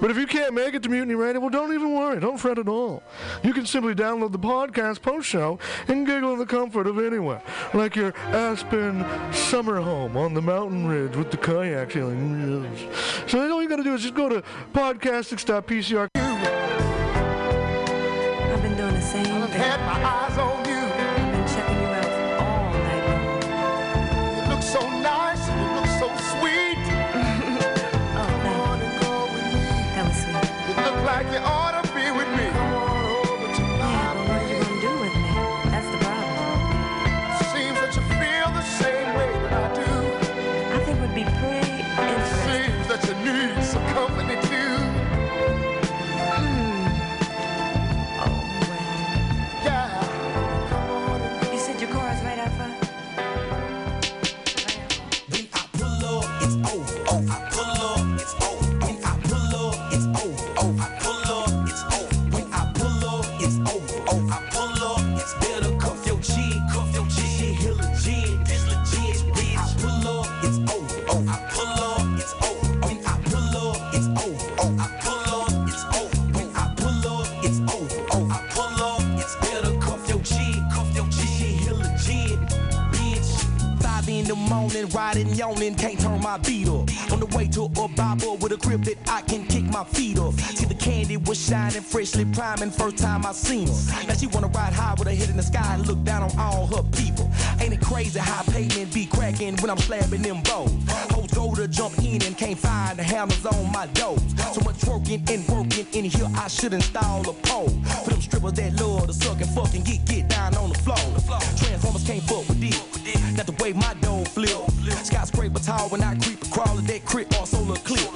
But if you can't make it to Mutiny Radio, well, don't even worry. Don't fret at all. You can simply download the podcast post show and giggle in the comfort of anywhere, like your Aspen summer home on the mountain ridge with the kayak feeling. So all you got to do is just go to podcastics.pcr. I've been doing the same thing. Priming, first time I seen her. Now she wanna ride high with her head in the sky and look down on all her people. Ain't it crazy how pavement be cracking when I'm slapping them bones? Hoes go to jump in and can't find the hammers on my doors. So much working and working in here, I should install a pole. For them strippers that love to suck and fucking get, get down on the floor. Transformers can't fuck with this. Not the way my dome flip. Skyscraper tall when I creep and crawl at that crib or solar clip.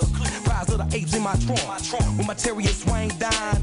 Rise of the apes in my trunk. When my terrier swing down.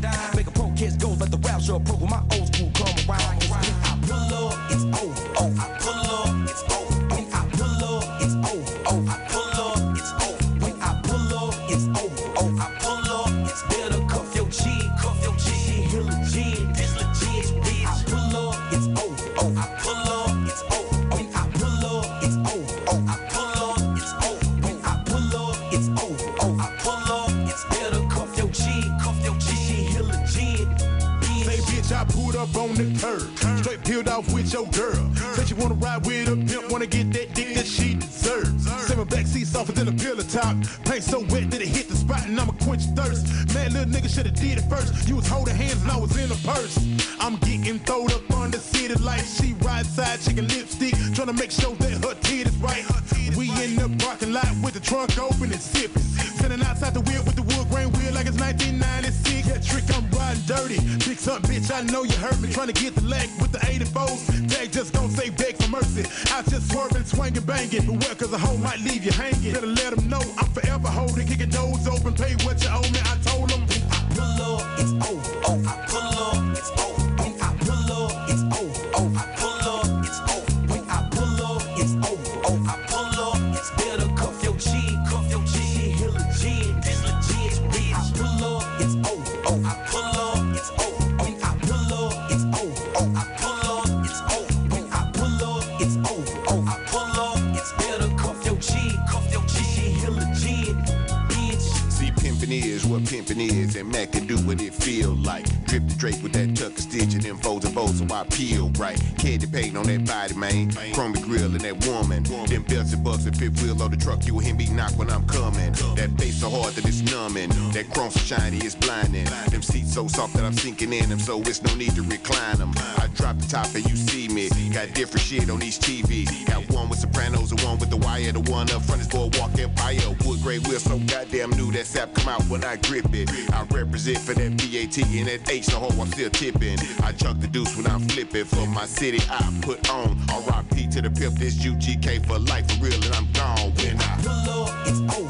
city I put on. RIP to the pimp, this UGK for life, for real, and I'm gone when I. The over.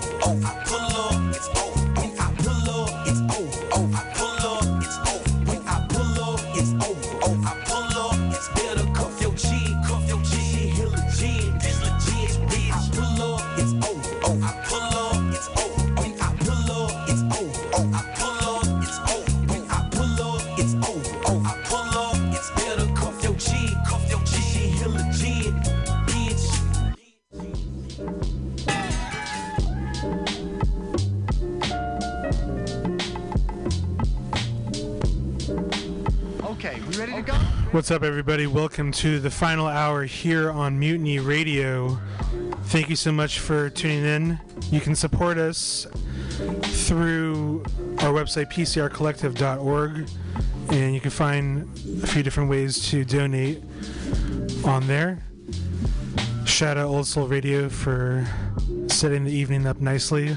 What's up, everybody? Welcome to the final hour here on Mutiny Radio. Thank you so much for tuning in. You can support us through our website, pcrcollective.org, and you can find a few different ways to donate on there. Shout out Old Soul Radio for setting the evening up nicely.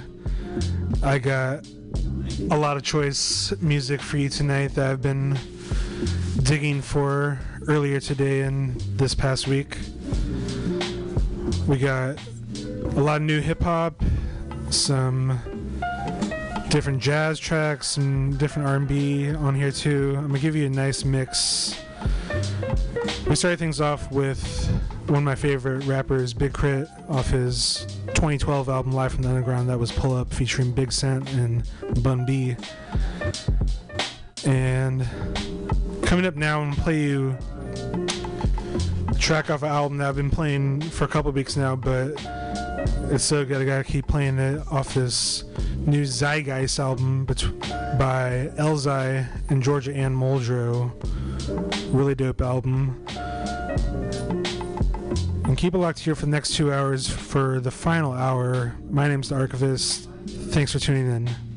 I got a lot of choice music for you tonight that I've been digging for earlier today and this past week. We got a lot of new hip hop, some different jazz tracks, some different R&B on here too. I'm gonna give you a nice mix. We started things off with one of my favorite rappers, Big K.R.I.T., off his 2012 album Live from the Underground. That was Pull Up featuring Big Sant and Bun B. And Coming up now, and play you a track off an album that I've been playing for a couple weeks now, but it's so good. I got to keep playing it off this new Zeitgeist album by Elzhi and Georgia Anne Muldrow. Really dope album. And keep it locked here for the next two hours for the final hour. My name's The Archivist. Thanks for tuning in.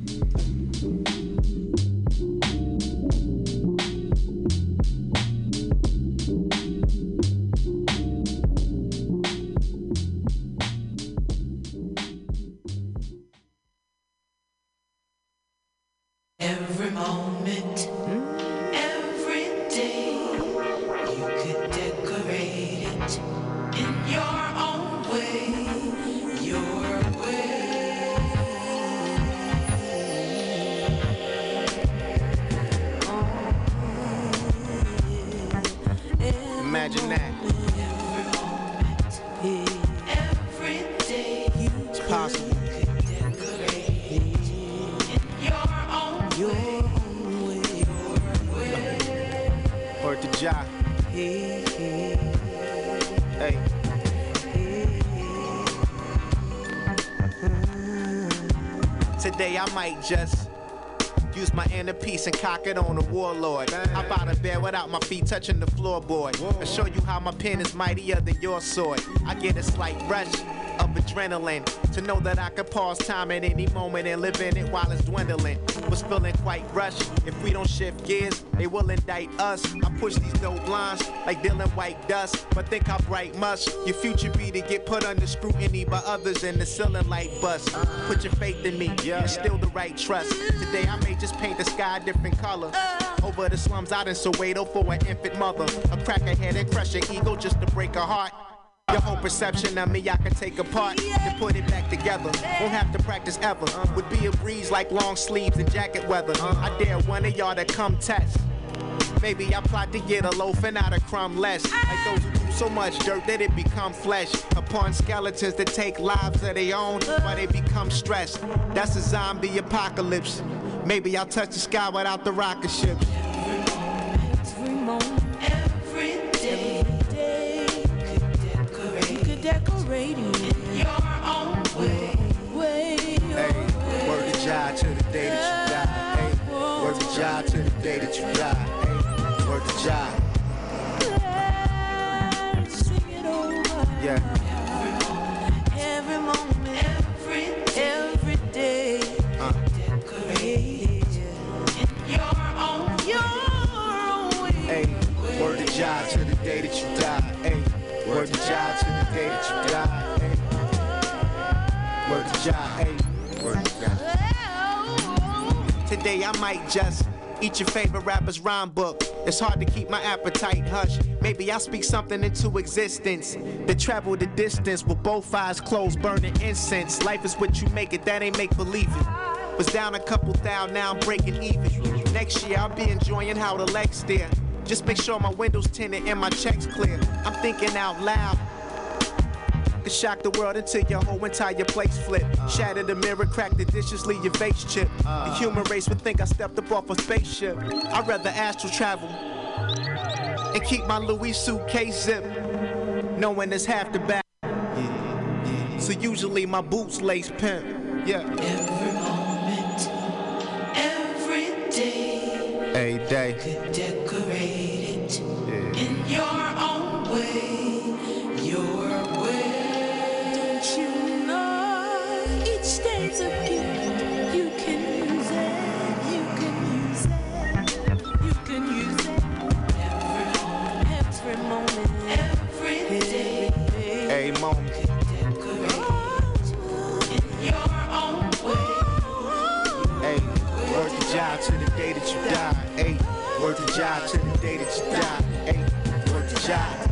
just Use my inner peace and cock it on a warlord. Bang. Hop out of bed without my feet touching the floorboard. boy. I show you how my pen is mightier than your sword. I get a slight rush of adrenaline to know that I could pause time at any moment and live in it while it's dwindling. Was feeling quite rushed. If we don't shift gears, they will indict us. I push these dope lines like dealing White dust, but think how bright must your future be to get put under scrutiny by others in the ceiling light bust. Put your faith in me, yeah. still right trust. Today I may just paint the sky a different color. Over the slums out in Soweto for an infant mother. A crackerhead and crush ego just to break her heart. Your whole perception of me I can take apart and put it back together. Won't have to practice ever. Would be a breeze like long sleeves and jacket weather. I dare one of y'all to come test. Maybe I plot to get a loaf and not a crumb less. Like those who so much dirt that it become flesh. Upon skeletons that take lives of their own, but they become stressed. That's a zombie apocalypse. Maybe I'll touch the sky without the rocket ships. Every moment, every day, you could decorate it in your own way. way Jah to the day that you die. Jah to the day that you die. Hey, word to Jah. Yeah. Every moment, every every day, Uh. decorated your own, your own way. Hey, word to Jah to the day that you die. Hey, word to Jah to the day that you die. Hey, word to Jah. Hey, word to Jah. Today I might just eat your favorite rapper's rhyme book. It's hard to keep my appetite hush. Maybe I'll speak something into existence that travel the distance with both eyes closed, burning incense. Life is what you make it, that ain't make believe it. Was down a couple thou, now I'm breaking even. Next year I'll be enjoying how the legs stare. Just make sure my windows tinted and my checks clear. I'm thinking out loud. Could shock the world until your whole entire place flip. Uh. Shatter the mirror, crack the dishes, leave your face chip. Uh. The human race would think I stepped up off a spaceship. I'd rather astral travel and keep my Louis suitcase zip, knowing it's half the battle. So usually my boots lace pimp. Yeah. Every moment, every day. A day. Could decorate it in your own way, day that you die. Hey, word to Jah to the day that you die. Hey, word to Jah.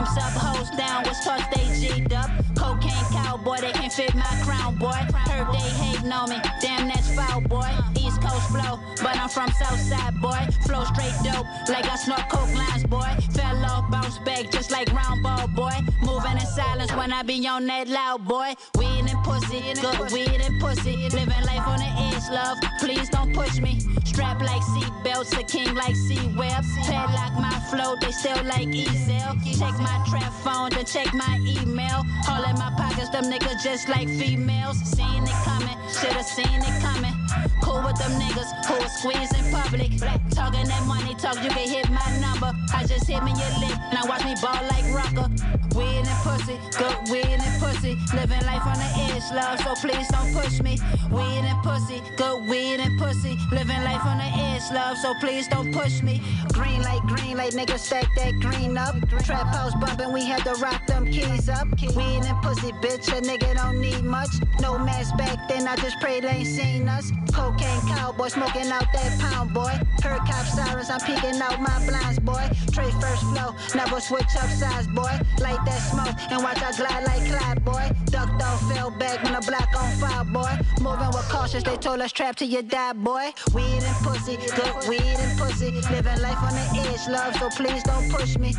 Pimps up, hoes down, what's toss they G'd up. Cocaine cowboy, they can't fit my crown, boy. Heard they hating on me, damn that's foul, boy. East Coast flow, but I'm from Southside, boy. Flow straight dope, like I snort coke lines, boy. Fell off, bounce back, just like round ball, boy. Moving in silence when I be on that loud, boy. And pussy, good weed and pussy. Living life on the edge, love. Please don't push me. Strap like seatbelts, a king like C-Web. Padlock my flow, they still like E-Cell. Check my trap phone, then check my email. All in my pockets, them niggas just like females. Seen it coming, should've seen it coming. Cool with them niggas who squeeze in public. Talking that money talk, you can hit my number. I just hit me your lip, now watch me ball like rocker. Weed and pussy, good weed and pussy. Living life on the edge, love, so please don't push me. Weed and pussy, good weed and pussy. Living life on the edge, love, so please don't push me. Green light, green light, nigga, stack that green up. Trap house bumping, we had to rock them keys up. Weed and pussy, bitch, a nigga don't need much. No mask back then, I just pray they ain't seen us. Cocaine cowboy, smoking out that pound boy. Heard cop sirens, I'm peeking out my blinds, boy. Trade first flow, never switch up size, boy. Light that smoke and watch I glide like Clyde, boy. Ducked off, fell back when the block on fire, boy. Moving with cautious, they told us trap till you die, boy. Weed and pussy, good weed and pussy. Living life on the edge, love, so please don't push me.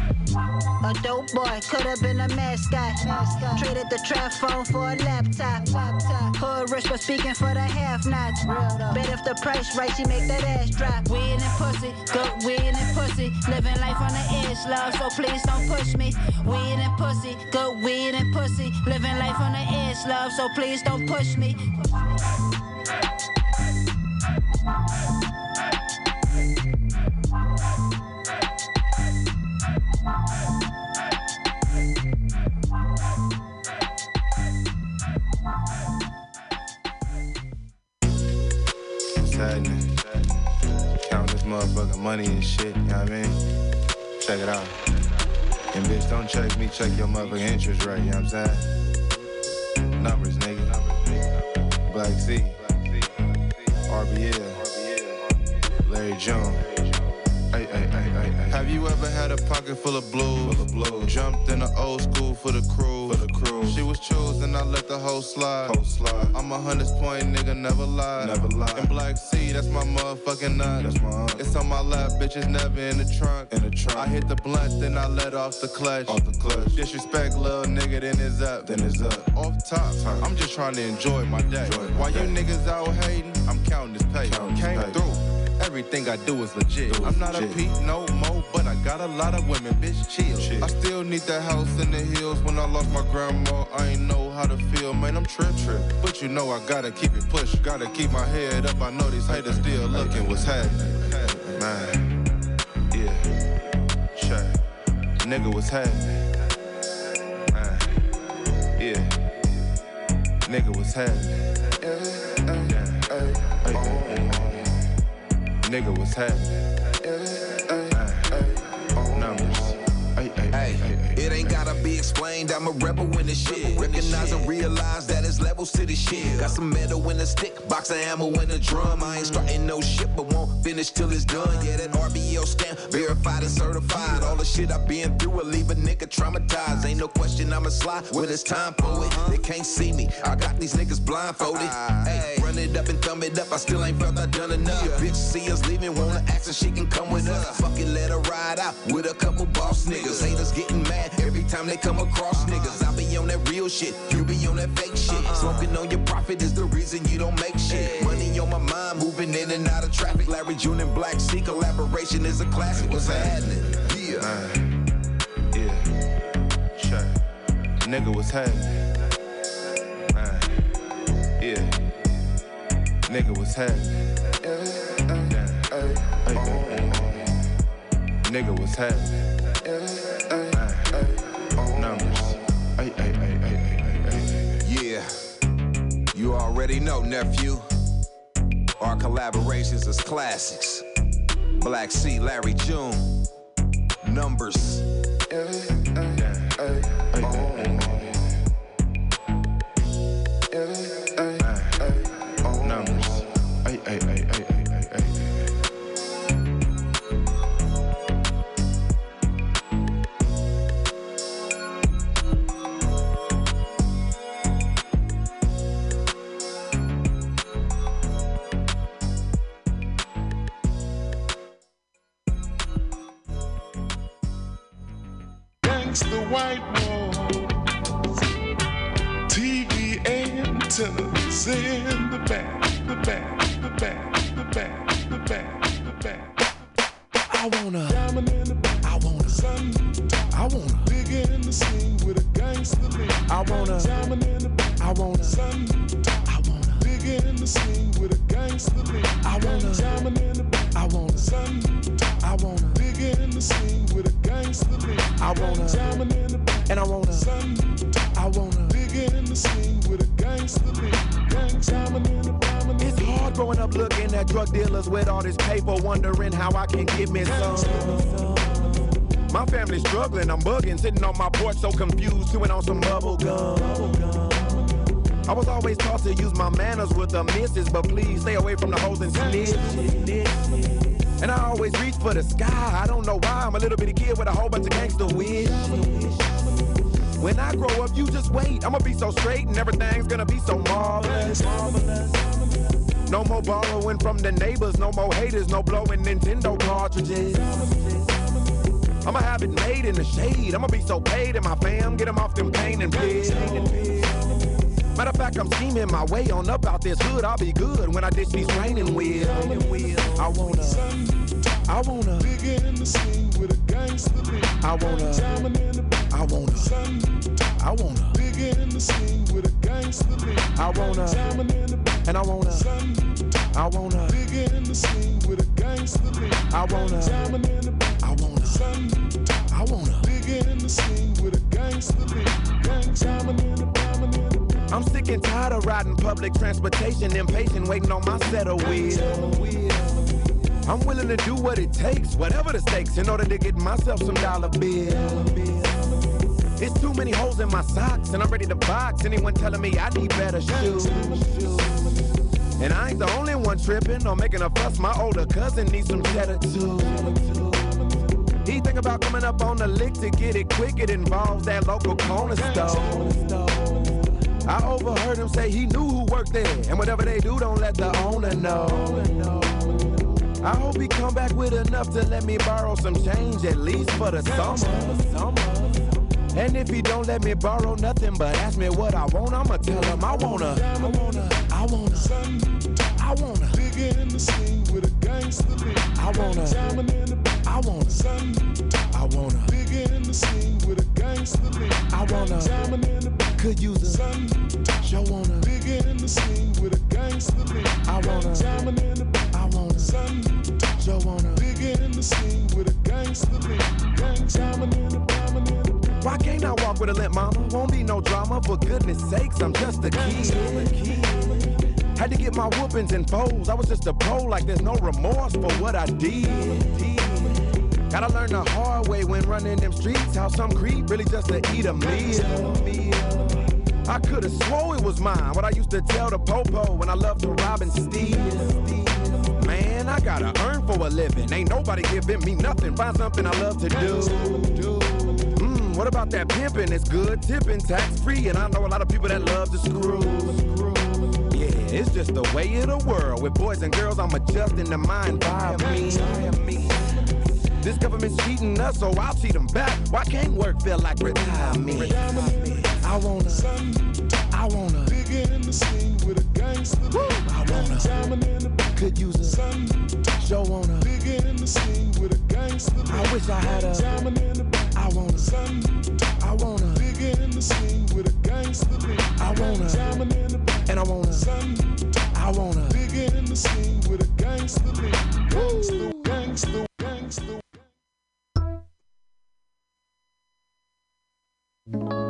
A dope boy, could have been a mascot. Traded the trap phone for a laptop. Hood rich, but speaking for the half nots. Bet if the price right, she make that ass drop. Weed and pussy, good weed and pussy. Living life on the edge, love, so please don't push me. Weed and pussy, good weed and pussy. Living life on the edge, love, so please don't push me. Motherfucking money and shit, you know what I mean? Check it out. And bitch, don't check me, check your motherfucking interest rate, you know what I'm saying? Numbers, nigga. Black C. RBL. Larry June. Ay, ay, ay. Have you ever had a pocket full of blues? Full of blues. Jumped in the old school for the crew. For the crew. She was choosing, I let the whole slide. Whole slide. I'm a hundred point nigga, never lie. Never lie. And Black C, that's my motherfucking nut. That's my It's on my lap, bitches never in the trunk. In the trunk. I hit the blunt, then I let off the clutch. Off the clutch. Disrespect, little nigga, then it's up. Then it's up. Off top, I'm just trying to enjoy my day. While you niggas out hating, I'm counting this pay. Came through. Everything I do is legit. I'm not a peep no more, but I got a lot of women, bitch, chill. I still need that house in the hills. When I lost my grandma, I ain't know how to feel, man. I'm trip trip. But you know I gotta keep it push. Gotta keep my head up. I know these haters still looking what's happening. Man, yeah. Check. Nigga, what's happening? Man, yeah. Nigga, what's happening? Yeah. Nigga, what's happening? Explained, I'm a rebel in this shit. Recognize and realize that it's levels to this shit. Got some metal in the stick, box of ammo in the drum. I ain't starting no shit, but won't finish till it's done. Yeah, that RBL stamp, verified and certified. All the shit I've been through will leave a nigga traumatized. Ain't no question I'ma slide when it's time for it. They can't see me, I got these niggas blindfolded. Hey, run it up and thumb it up, I still ain't felt I done enough. Bitch see us leaving, wanna ask if she can come with us. Fuck it, let her ride out with a couple boss niggas. Haters getting mad every time they come across niggas. I be on that real shit, you be on that fake shit. Uh-uh. Smoking on your profit is the reason you don't make shit. Money on my mind, moving in and out of traffic. Larry June and Black C collaboration is a classic. What's happening? Yeah. Yeah. Check. Nigga, what's happening? Man. Yeah. Nigga, what's happening? Nigga, what's happening? You already know, nephew. Our collaborations is classics. Black C, Larry June. Numbers. Numbers. Struggling, I'm bugging, sitting on my porch so confused, chewing on some bubble gum. I was always taught to use my manners with the misses, but please stay away from the hoes and snitches. And I always reach for the sky. I don't know why. I'm a little bitty kid with a whole bunch of gangster wish. When I grow up, you just wait. I'ma be so straight and everything's gonna be so marvelous. No more borrowing from the neighbors, no more haters, no blowing Nintendo cartridges. I'ma have it made in the shade. I'ma be so paid and my fam get them off them pain and pills. Matter of fact, I'm scheming my way on up out this hood. I'll be good when I ditch these training wheels. I wanna, I wanna, Big in the scene with a gangster lean. I wanna, in I wanna. I wanna, Big in the scene with a gangster lean. I wanna, in and I wanna. I wanna, Big in the scene with a gangster lean. I wanna, I'm sick and tired of riding public transportation, impatient, waiting on my set of wheels. I'm willing to do what it takes, whatever the stakes, in order to get myself some dollar bills. It's too many holes in my socks, and I'm ready to box anyone telling me I need better shoes. And I ain't the only one tripping or making a fuss. My older cousin needs some cheddar too. He think about coming up on the lick to get it quick. It involves that local corner store. I overheard him say he knew who worked there, and whatever they do, don't let the owner know. I hope he come back with enough to let me borrow some change, at least for the summer. And if he don't let me borrow nothing but ask me what I want, I'ma tell him I wanna, I wanna, I wanna, I wanna, Big in the scene with a gangster lean. I wanna, I wanna, sun. I wanna, Big in the scene with a gangster lean. I wanna, Diamond in the back, could use a sun. show wanna, Big in the scene with a gangster lean. I wanna, Diamond in the back, I wanna, sun. show wanna. Big in the scene with a gangster lean. Gang diamond in the diamond in the. Why can't I walk with a limp mama? Won't be no drama, for goodness sakes, I'm just a kid. Had to get my whoopings and foes. I was just a pro, like there's no remorse for what I did. Gotta learn the hard way when running them streets. How some creep really just to eat a meal. I could've swore it was mine. What I used to tell the popo when I loved to rob and steal. Man, I gotta earn for a living. Ain't nobody giving me nothing. Find something I love to do. Mm, what about that pimping? It's good, tipping, tax free, and I know a lot of people that love to screw. Yeah, it's just the way of the world. With boys and girls, I'm adjusting the mind by me. This government's cheating us, so I'll cheat them back. Why can't work feel like retirement? I wanna, I wanna, Big in the scene with a gangster lean. I wanna, in the back, could use a sun. show wanna. Big in the scene with a gangster. I wish I had a, in the back, I wanna, sun. I wanna, Big in the scene with a gangster. I wanna, in the back, and I wanna, sun. I wanna. Big in the scene with a gangster lean. Gangster, gangster, gangster. I've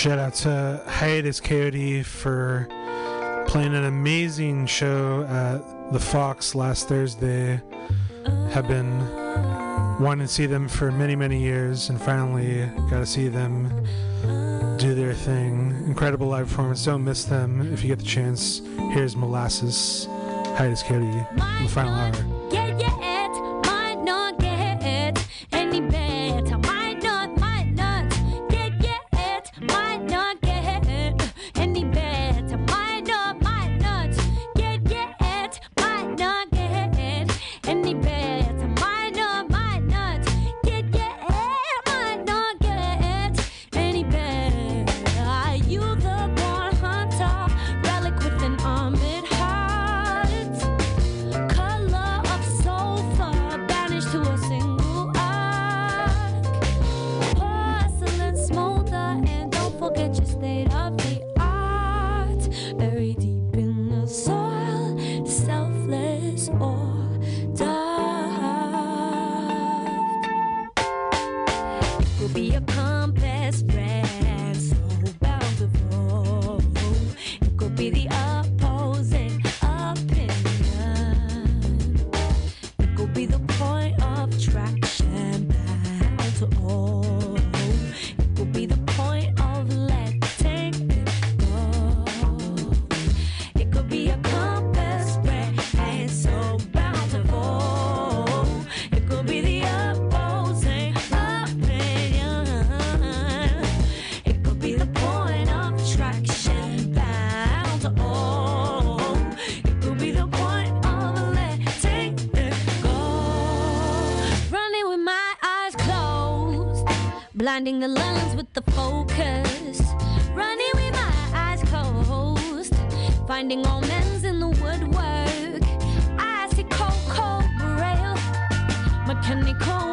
shout out to Hiatus Kaiyote for playing an amazing show at the Fox last Thursday. Have been wanting to see them for many, many years and finally got to see them do their thing. Incredible live performance. Don't miss them if you get the chance. Here's Molasses, Hiatus Kaiyote, in the final hour. blinding the lungs with the focus, running with my eyes closed, finding all mens in the woodwork. I see cold, cold braille, mechanical.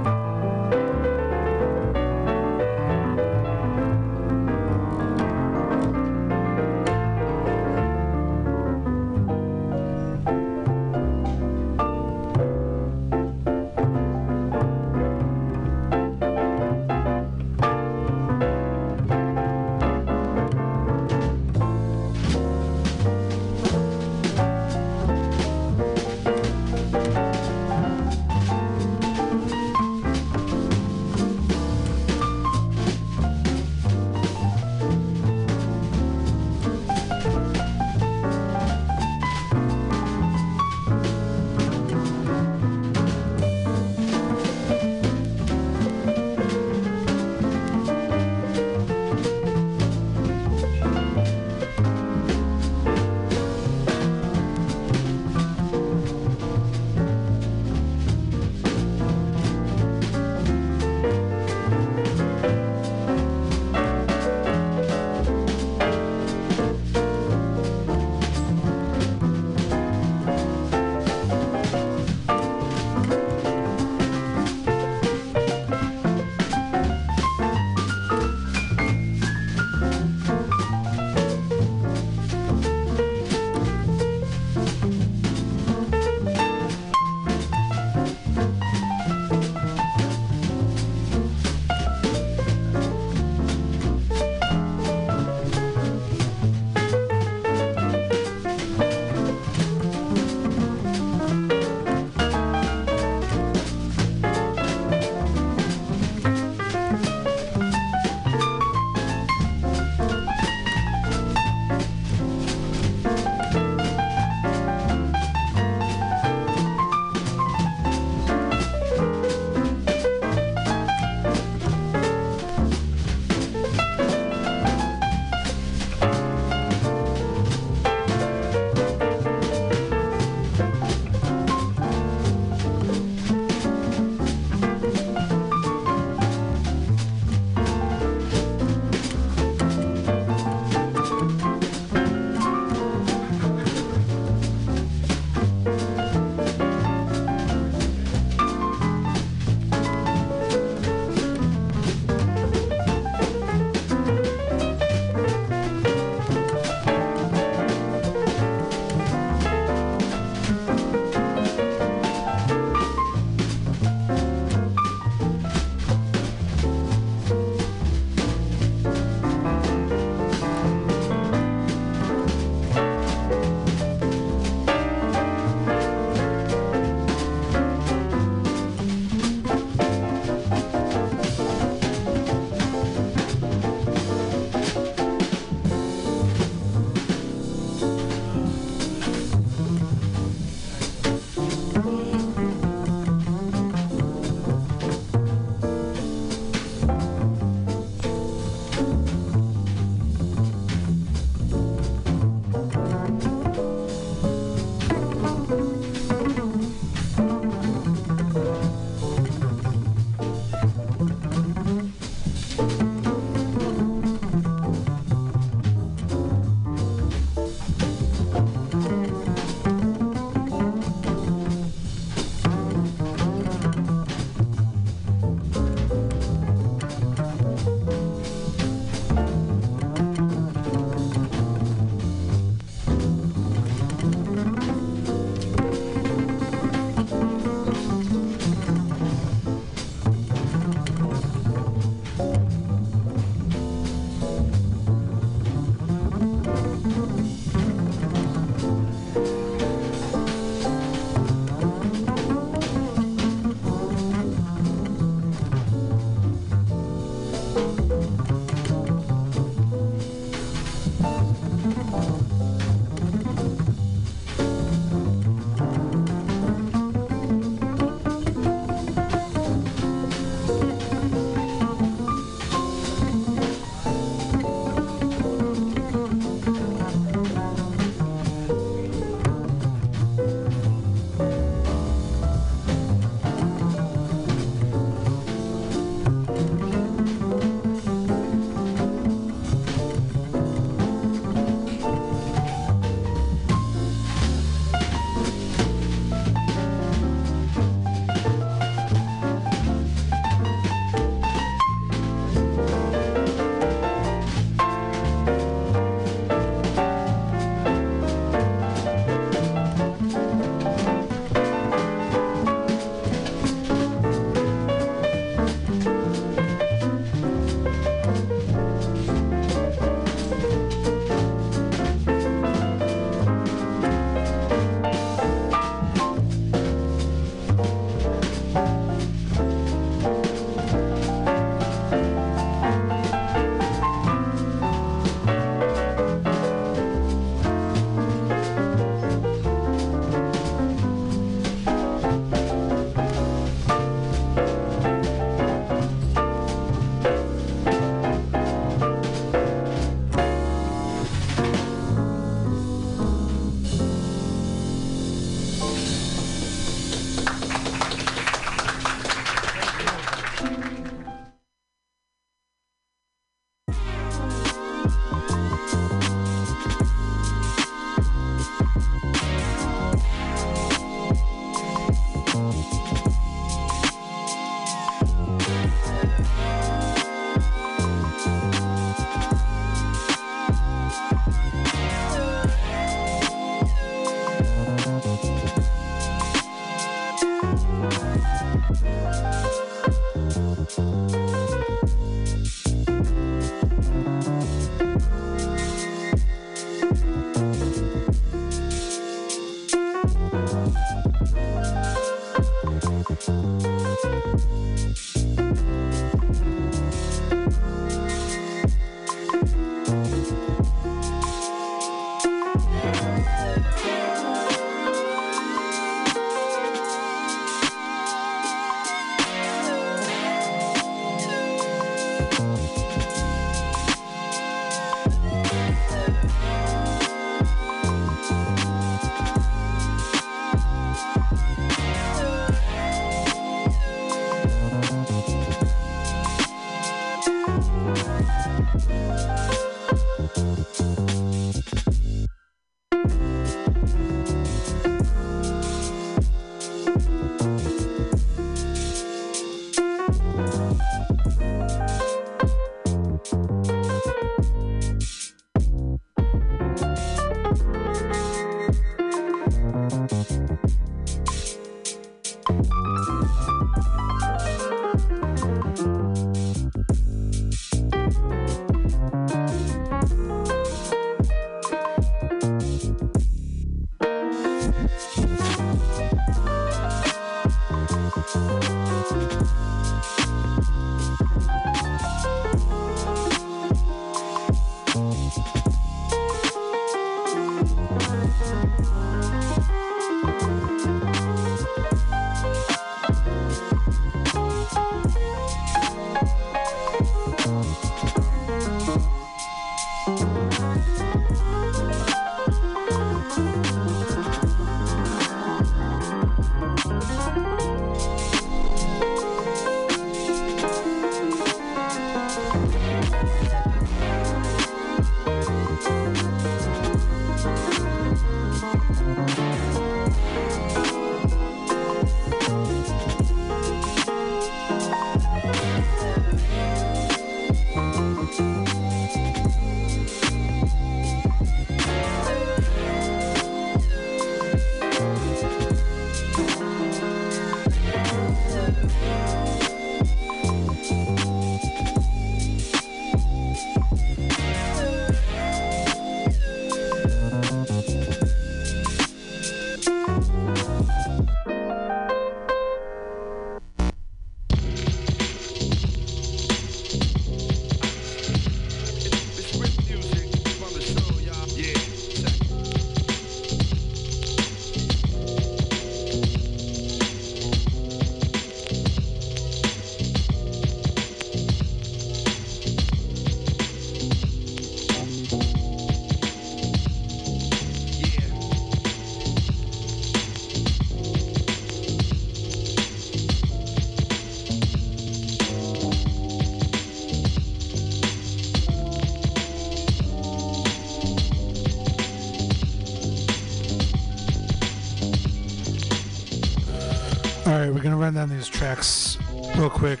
Run down these tracks real quick.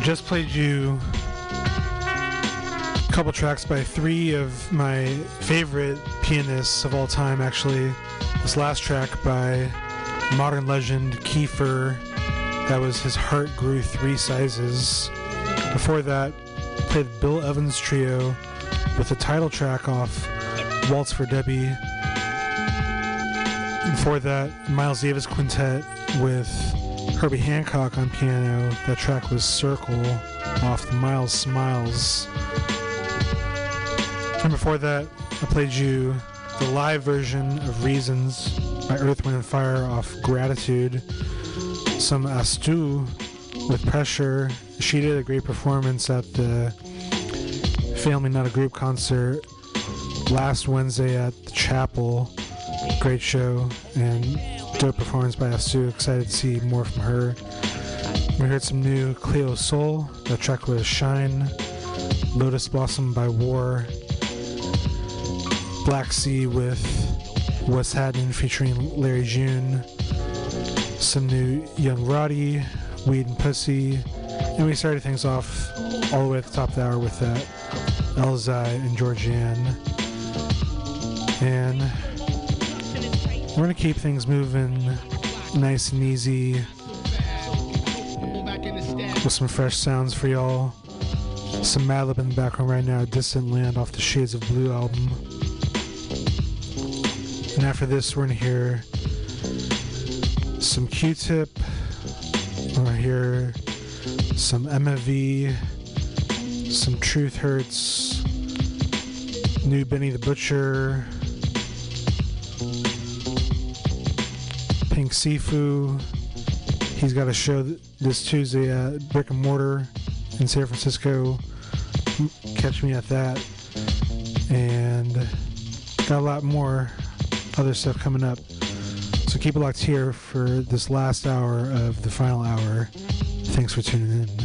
Just played you a couple tracks by three of my favorite pianists of all time. Actually, this last track by modern legend Kiefer. That was his heart grew three sizes. Before that, played Bill Evans Trio with the title track off Waltz for Debby. Before that, Miles Davis Quintet with Herbie Hancock on piano. That track was Circle off the Miles Smiles. And before that, I played you the live version of Reasons by Earth, Wind, and Fire off Gratitude. Some Astu with Pressure. She did a great performance at the Family Not a Group concert last Wednesday at the Chapel. Great show and dope performance by Astu. Excited to see more from her. We heard some new Cleo Sol. The track was Shine. Lotus Blossom by War. Black C with What's Happening featuring Larry June. Some new Young Roddy, Weed and Pussy. And we started things off all the way at the top of the hour with that Elzhi and Georgia Anne. And we're going to keep things moving nice and easy with some fresh sounds for y'all. Some Madlib in the background right now, Distant Land off the Shades of Blue album. And after this, we're going to hear some Q Tip. We're going to hear some MFV, some Truth Hurts, new Benny the Butcher, Pink Sifu. He's got a show this Tuesday at Brick and Mortar in San Francisco. Catch me at that. And got a lot more other stuff coming up. So keep it locked here for this last hour of the final hour. Thanks for tuning in.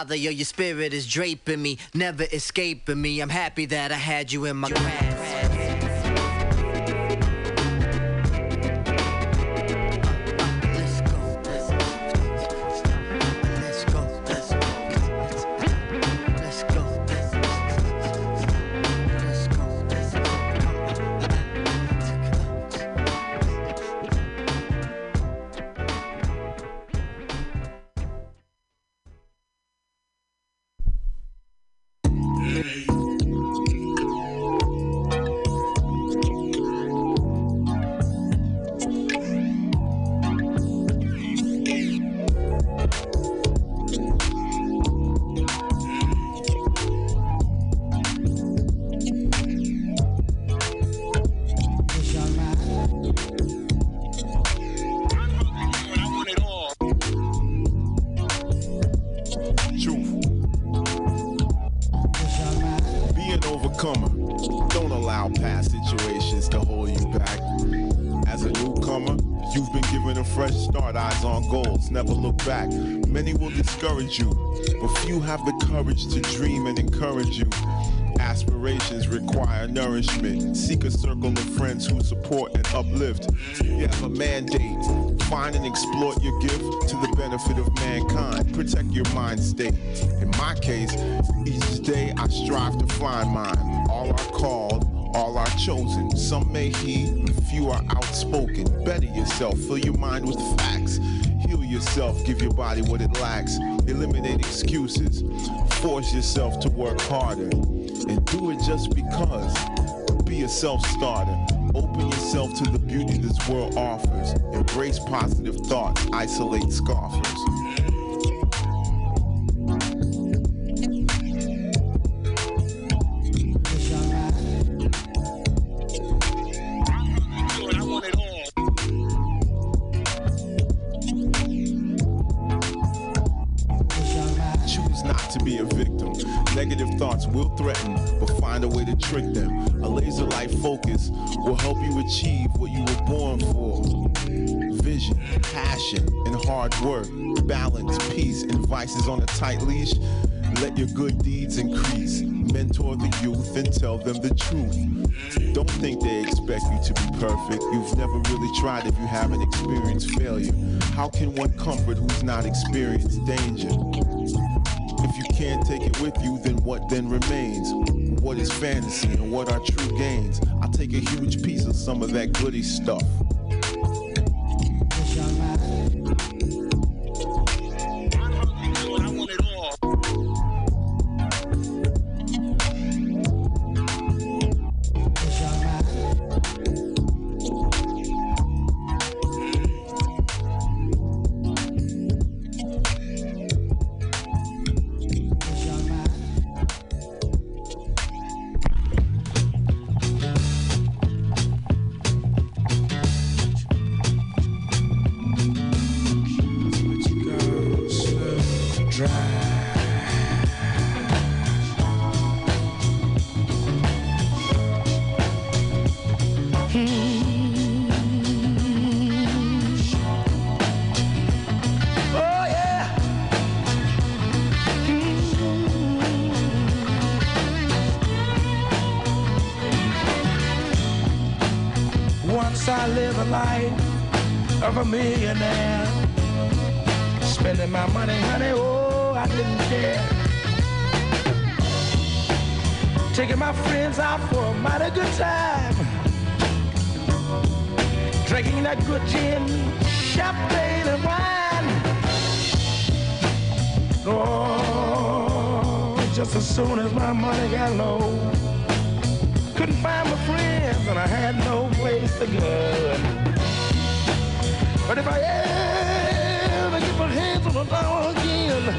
Father, yo, your spirit is draping me, never escaping me. I'm happy that I had you in my grasp. Seek a circle of friends who support and uplift. You have a mandate. Find and exploit your gift to the benefit of mankind. Protect your mind state. In my case, each day I strive to find mine. All are called, all are chosen. Some may heed, few are outspoken. Better yourself, fill your mind with facts. Heal yourself, give your body what it lacks. Eliminate excuses. Force yourself to work harder. And do it just because yourself a self-starter. Open yourself to the beauty this world offers. Embrace positive thoughts, isolate scoffers. hard work, balance, peace, and vices on a tight leash. Let your good deeds increase. Mentor the youth and tell them the truth. Don't think they expect you to be perfect. You've never really tried if you haven't experienced failure. How can one comfort who's not experienced danger? If you can't take it with you, then what then remains? What is fantasy and what are true gains? I take a huge piece of some of that goody stuff. Life of a millionaire, spending my money, honey. Oh, I didn't care. Taking my friends out for a mighty good time, drinking that good gin, champagne, and wine. Oh, just as soon as my money got low, couldn't find my friends and I had no place to go. But if I ever get my hands on a dollar again,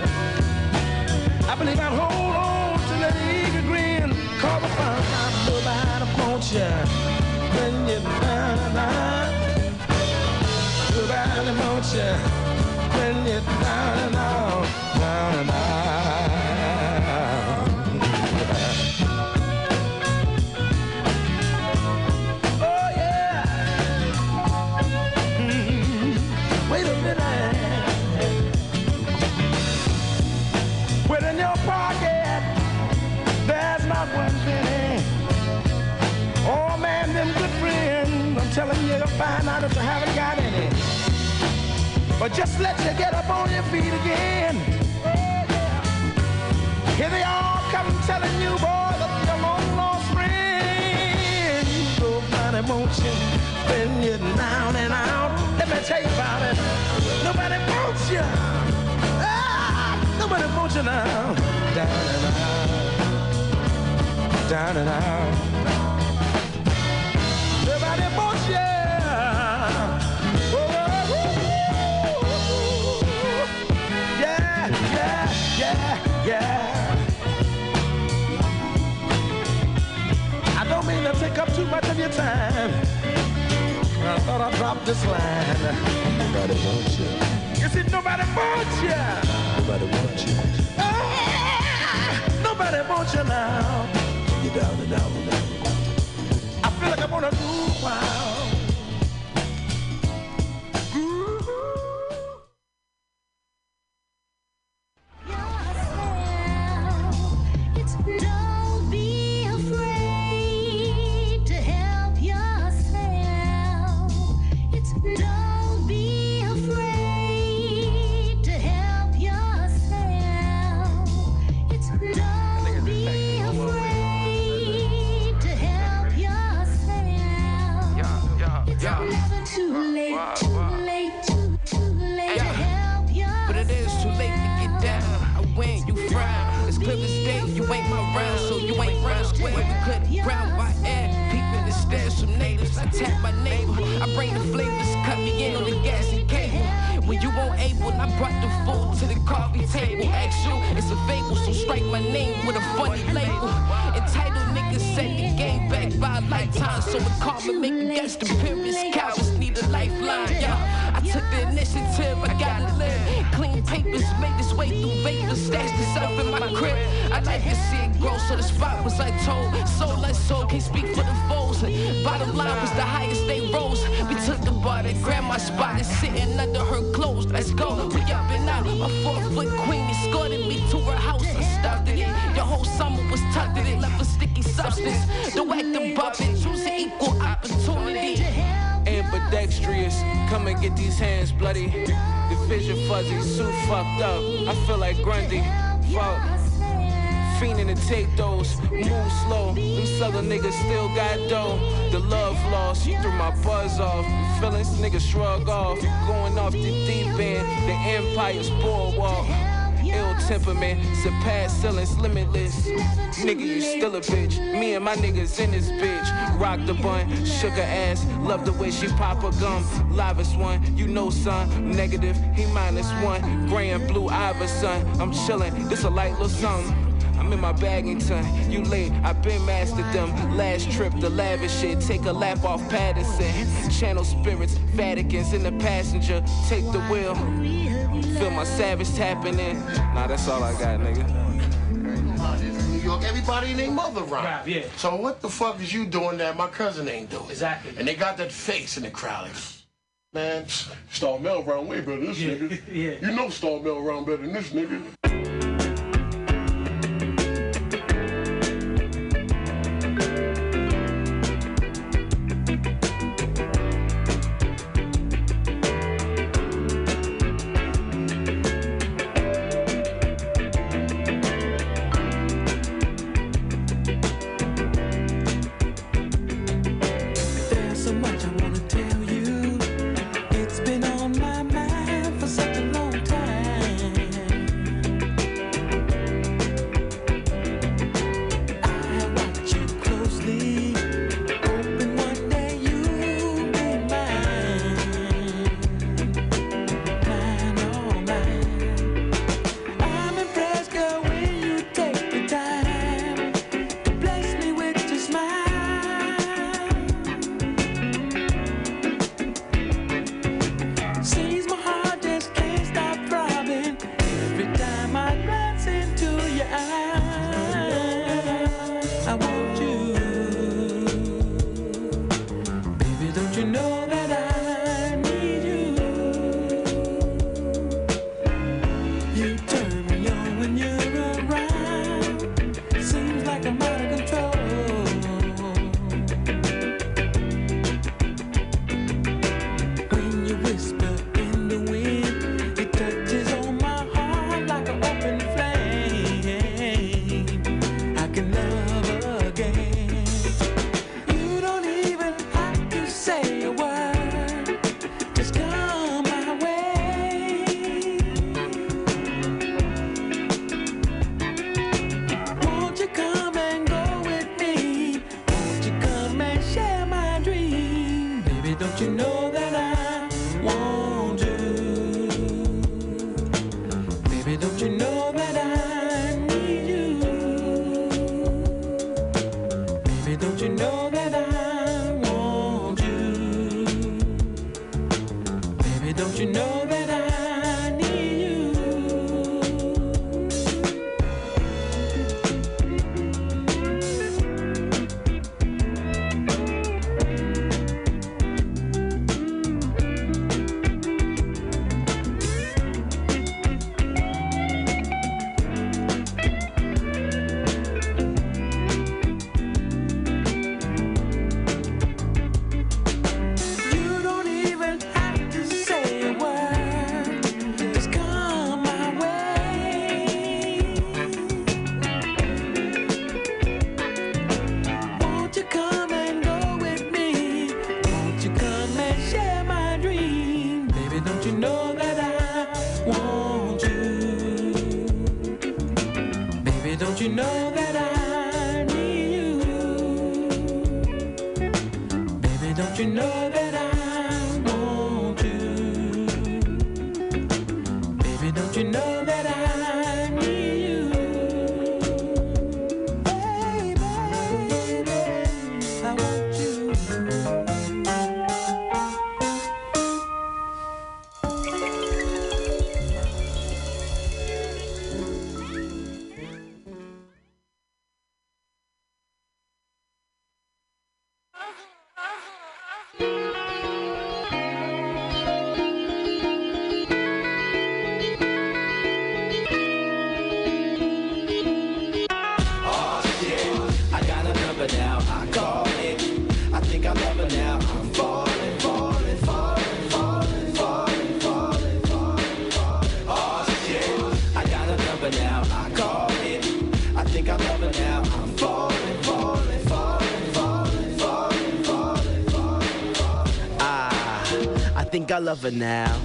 I believe I'll hold on to that eager grin. Cause I found out nobody wants you when you're down and out. Nobody wants you when you're down and out, But just let you get up on your feet again. Here they all come telling you, boy, that you're long lost friend. Nobody wants you when you're down and out. Let me tell you about it. Nobody wants you. Ah, nobody wants you now. Down and out. Down and out. Take up too much of your time. I thought I'd drop this line. Nobody wants you. You see, nobody wants you. Nobody wants you. Ah, nobody wants you now. Karma make against pyramids. Cowards need a lifeline, yeah. I took the initiative, I gotta live. Clean papers, made this way through vapors, stashed itself in my crib. I like to see it grow, so the spot was like told. Soul like soul, can't speak for the foes. Bottom line was the highest they rose. We took the bar that grandma spot is sitting under her clothes. Let's go, we up and out. My four foot queen escorted me to her house. I stopped it. Your whole summer was tucked in. justice. Don't act the puppet, choose an equal opportunity. Ambidextrous, come and get these hands bloody. The vision fuzzy, suit fucked up. I feel like Grundy. Fuck. Fiending to take those, move slow. Them southern niggas still got dough. The love lost, you threw my buzz off. Feelings, niggas shrug off. Going off the deep end, the empire's boardwalk. Ill temperament, surpass ceilings limitless. Nigga, you still a bitch. Me and my niggas in this bitch. Rock the bun, shook her ass. Love the way she pop a gum. Livest one, you know, son. Negative, he minus one. Gray and blue Iverson. I'm chillin', this a light little something. I'm in my Baggington, you late, i been mastered them. Last trip, the lavish shit, take a lap off Patterson. Channel spirits, Vaticans in the passenger, take the wheel. Feel my savage tapping in. Nah, that's all I got, nigga. New York, everybody and their mother rap. yeah. So what the fuck is you doing that my cousin ain't doing? Exactly. And they got that face in the crowd. Like, man, Star Mel round way better than this nigga. yeah. You know Star Mel round better than this nigga. Love her now.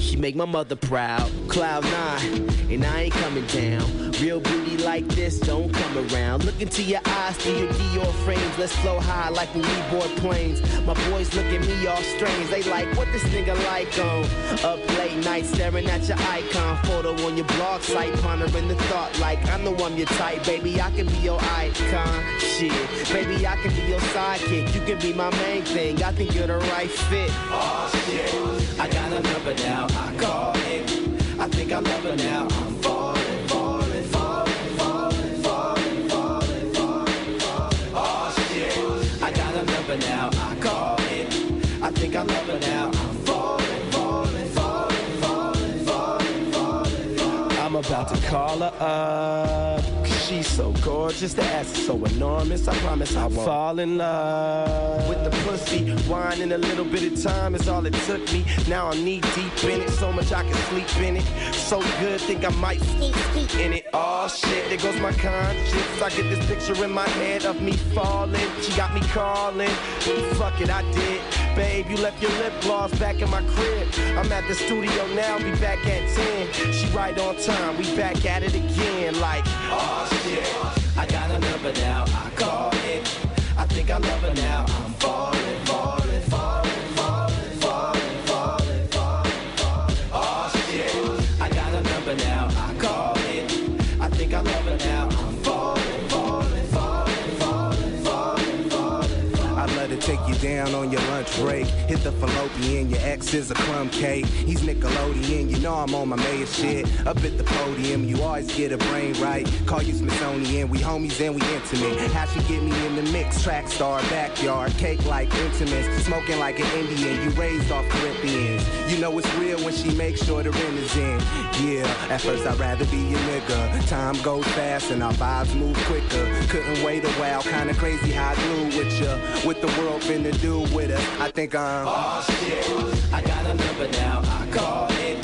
She make my mother proud. Cloud nine, and I ain't coming down. Real beauty like this don't come around. Look into your eyes through your Dior frames. Let's flow high like we board planes. My boys look at me all strange. They like, what this nigga like on? Up late night staring at your icon photo on your blog site, pondering the thought like, I know I'm your type, baby. I can be your icon. Shit, baby, I can be your sidekick. You can be my main thing. I think you're the right fit. Oh shit, I got a number now, I call it. I think I love her now, I'm falling, falling, falling, falling, falling, falling, falling, falling. Oh shit, I got a number now, I call it. I think I love her now, I'm falling, falling, falling, falling, falling, falling, falling. I'm about to call her up. She's so gorgeous, the ass is so enormous. I promise I won't fall in love with the pussy. Wine in a little bit of time is all it took me. Now I'm knee deep in it, so much I can sleep in it. So good, think I might scoop, scoop in it. Oh shit, there goes my conscience. I get this picture in my head of me falling. She got me calling. Fuck it, I did. Babe, you left your lip gloss back in my crib. I'm at the studio now, be back at 10. She right on time, we back at it again. Like, Oh shit, I got a number now, I call it. I think I love her now, I'm take you down on your lunch break. Hit the fallopian, your ex is a crumb cake. He's Nickelodeon, you know I'm on my mayor shit. Up at the podium, you always get a brain right. Call you Smithsonian, we homies and we intimate. How she get me in the mix? Track star, backyard, cake like intimates. Smoking like an Indian, you raised off Corinthians. You know it's real when she makes sure the rent is in. Yeah, at first I'd rather be a nigga. Time goes fast and our vibes move quicker. Couldn't wait a while, kinda crazy how I glue with ya. With the world finna do with us? I think I'm. Oh shit, I got a number now, I call it.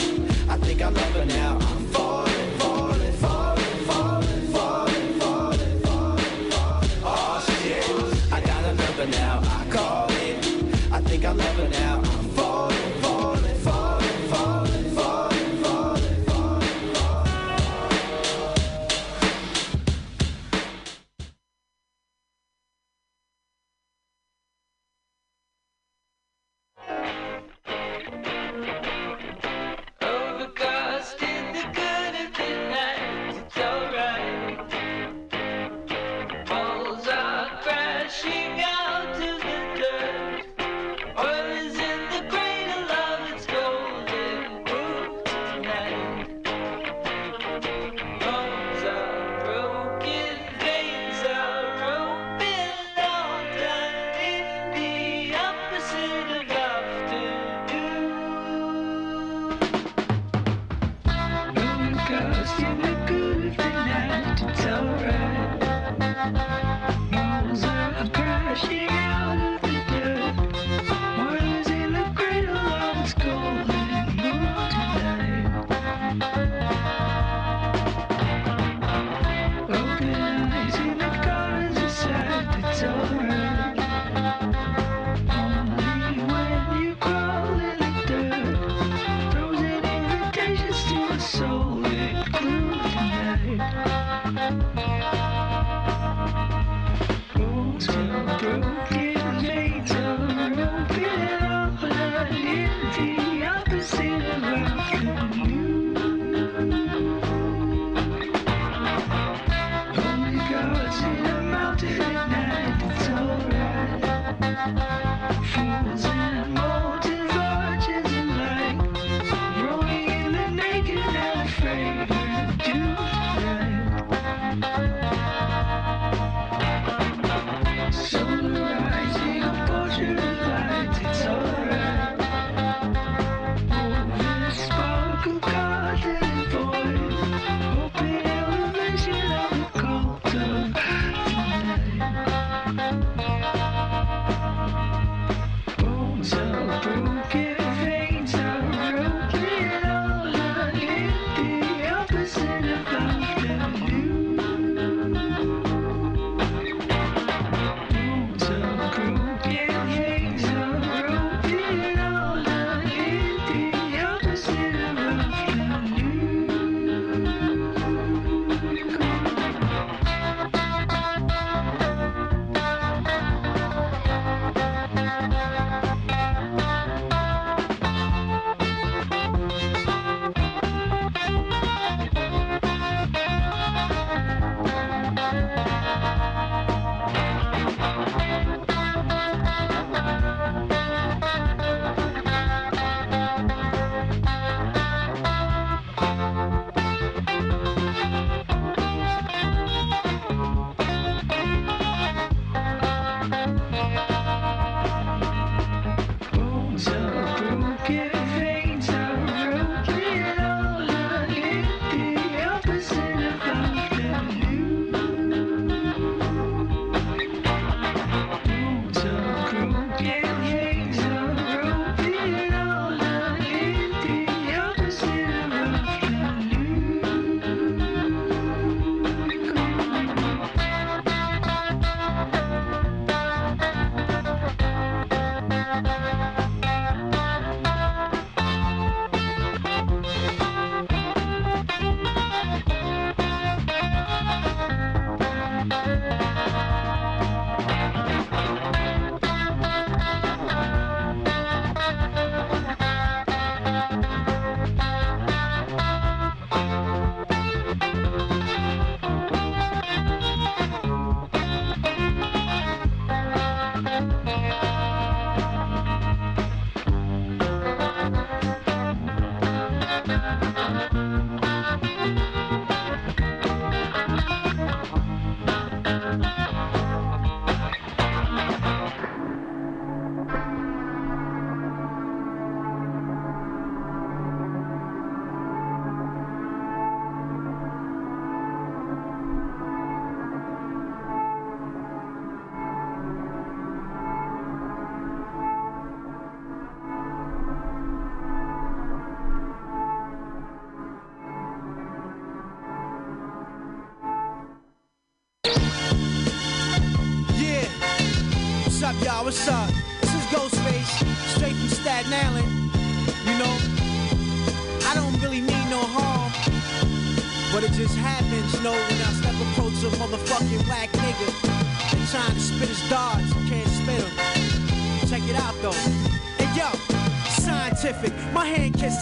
I think I love her now,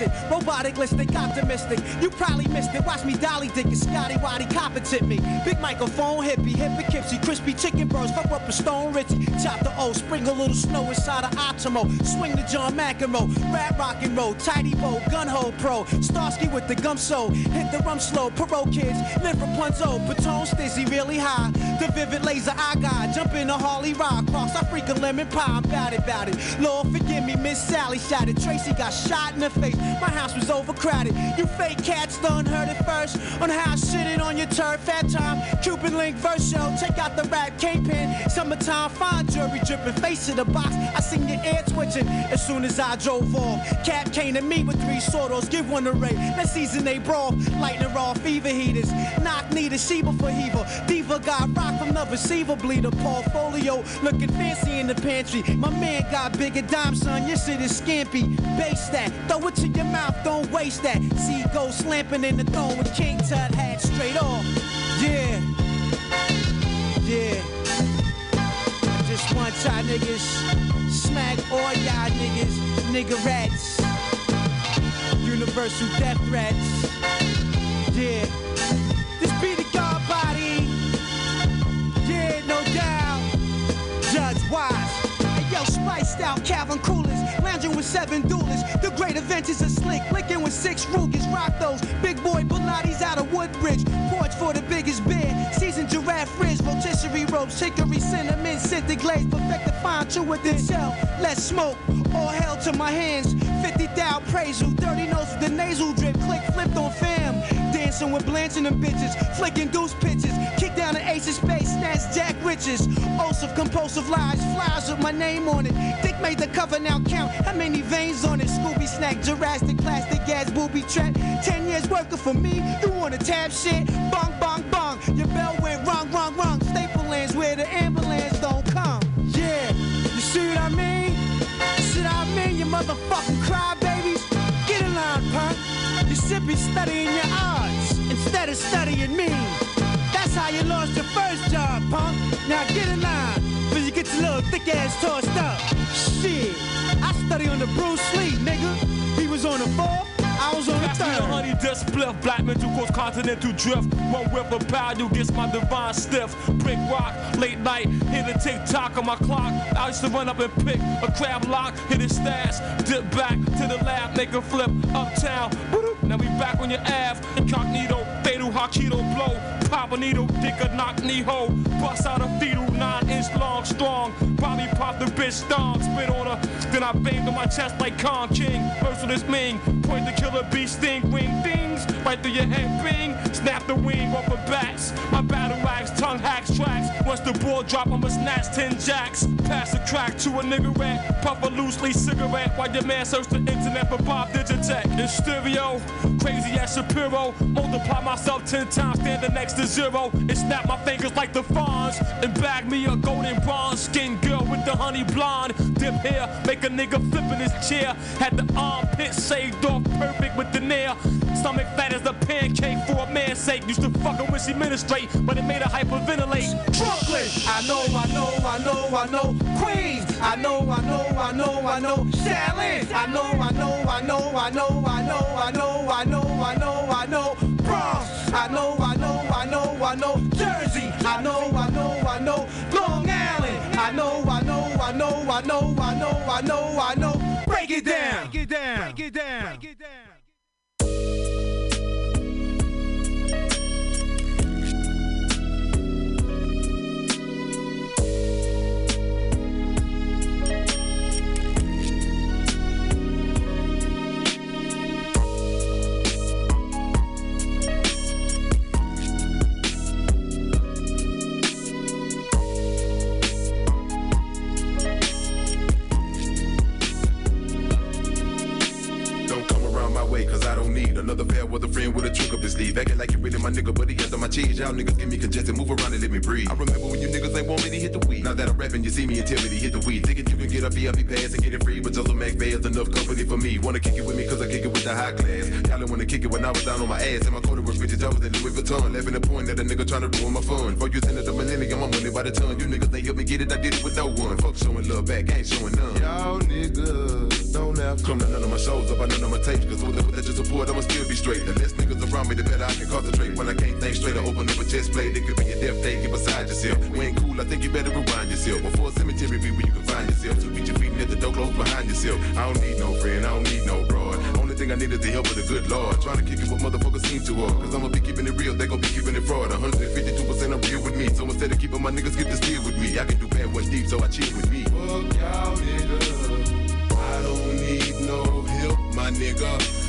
kissing, robotic optimistic. You probably missed it. Watch me dolly dick and Scotty Waddy competent me. Big microphone, hippie, hip Poughkeepsie, crispy chicken burst, fuck up a stone Richie. Chop the O, sprinkle a little snow inside of Optimo. Swing the John McEnroe, rap rock and roll, tidy bow, gun hole pro. Starsky with the gum so, hit the rum slow. Parole kids, live Rapunzel, Patone Stizzy really high. The vivid laser I got, jump in a Harley rock, cross I a lemon pie. I'm bout it, bout it. Lord forgive me, Miss Sally shot it. Tracy got shot in the face. My house was overcrowded. You fake cats done heard it first on how I shitted on your turf. Fat time, Cuban link verse show. Check out the rap kingpin. Summertime fine jewelry dripping. Face of the box. I seen your ear twitching as soon as I drove off. Cap came to me with three sortos. Give one a ray. Let's season they brawl. Lighting raw fever heaters. Knock needed Sheba for Heaver. Diva got rock from the. Portfolio looking fancy in the pantry. My man got bigger dime, son. Your shit is scampy. Base that. Throw it to your mouth. Don't waste that. See go slamping in the throne with King Tut hat straight off. Yeah. Yeah. Just want y'all niggas. Smack all y'all niggas. Nigga rats. Universal death threats. Yeah. Out Calvin Coolers. Lounging with seven duelists. The great adventures of slick. Licking with six Rugers. Rock those. Big boy Pilates out of Woodbridge. Porch for the biggest bear. Seasoned giraffe frizz. Rotisserie ropes. Hickory cinnamon. Scented glaze. Perfect the fine chew within shell. Let's smoke. All hell to my hands. 50 thou praise you. Dirty nose with the nasal drip. Click flipped on fam. Dancing with Blanche and them bitches. Flicking deuce pitches. Kick down the ace of space. Snatch Jack Riches. Oaths of compulsive lies. Flies with my name on it. Dick made the cover now count. How many veins on it? Scooby snack. Jurassic plastic gas booby trap. Ten years working for me. You wanna tap shit? Bong, bong, bong. Your bell went wrong, wrong, wrong. Staple lands where the ambulance don't come. Yeah. You see what I mean? What I mean? You. Get punk. You should be studying your arts instead of studying me. That's how you lost your first job, punk. Now get in line, before you get your little thick ass tossed up. Shit, I study under Bruce Lee, nigga. He was on the fourth, I was on the third. honey dust spliff, black mental cause continental drift. One whip of power, you gets my divine stiff. Brick rock, late night, hit a tick tock on my clock. I used to run up and pick a crab lock, hit his stash, dip back to the lab, make a flip uptown. Now we back on your Ave, incognito, Hakito blow. Pop a needle, dick a knock knee hole. Bust out a fetal, nine inch long, strong. Probably pop the bitch stomp, spit on her. Then I banged on my chest like Kong King. Merciless Ming, point the killer beast sting, wing things. Right through your head, bing. Snap the wing off of bats. My battle axe, tongue hacks tracks. Once the ball drop, I'ma snatch 10 jacks. Pass a crack to a nigga rat. Puff a loosely cigarette while your man search the internet for Bob Digitech. In stereo, crazy as Shapiro. Multiply myself 10 times, standing next to zero. And snap my fingers like the fawns. And bag me a golden bronze skin girl with the honey blonde. Dip hair, make a nigga flip in his chair. Had the armpit shaved off perfect with the nail. Stomach fat as a pancake for a man's sake. Used to fuck her when she ministrate, but it made her hyperventilate. Brooklyn. I know, I know, I know, I know. Queens. I know, I know, I know, I know. Shaolin. I know, I know, I know, I know, I know, I know, I know, I know, I know. Bronx. I know, I know, I know, I know. Jersey. I know, I know, I know. Long Island. I know, I know, I know, I know, I know, I know, I know. Break it down. Break it down. Break it down. Break it down. Don't another fair weather friend with a trick up his sleeve. Acting like you really my nigga, but he under my cheese. Y'all niggas give me congested, move around and let me breathe. I remember when you niggas ain't want me to hit the weed. Now that I'm rapping, you see me and tell me to hit the weed. Thinking you can get a VIP pass and get it free, but Joseph McVay is enough company for me. Wanna kick it with me, cause I kick it with the high class. Y'all didn't wanna kick it when I was down on my ass. And my quarter was 50 dollars in Louis Vuitton. Laughing the point that a nigga trying to ruin my fun. For you into the millennium, I'm money by the ton. You niggas ain't help me get it, I did it with no one. Fuck showing love back, ain't showing none. Y'all niggas don't have come to none of my shows up, I none of my tapes. Cause without that you support, I'ma still be straight. The less niggas around me, the better I can concentrate. When I can't think straight, I open up a chest plate. It could be a death day, get beside yourself. We ain't cool, I think you better rewind yourself. Before a cemetery be where you can find yourself. So beat your feet at the door, close behind yourself. I don't need no friend, I don't need no broad. Only thing I need is the help of the good Lord. Trying to kick it what motherfuckers seem to hard. Cause I'ma be keeping it real, they gon' be keeping it fraud. 152% I'm real with me. So instead of keeping my niggas get to steal with me, I can do bad one deep, so I chill with me. Fuck y'all niggas. I don't need no help, my nigga.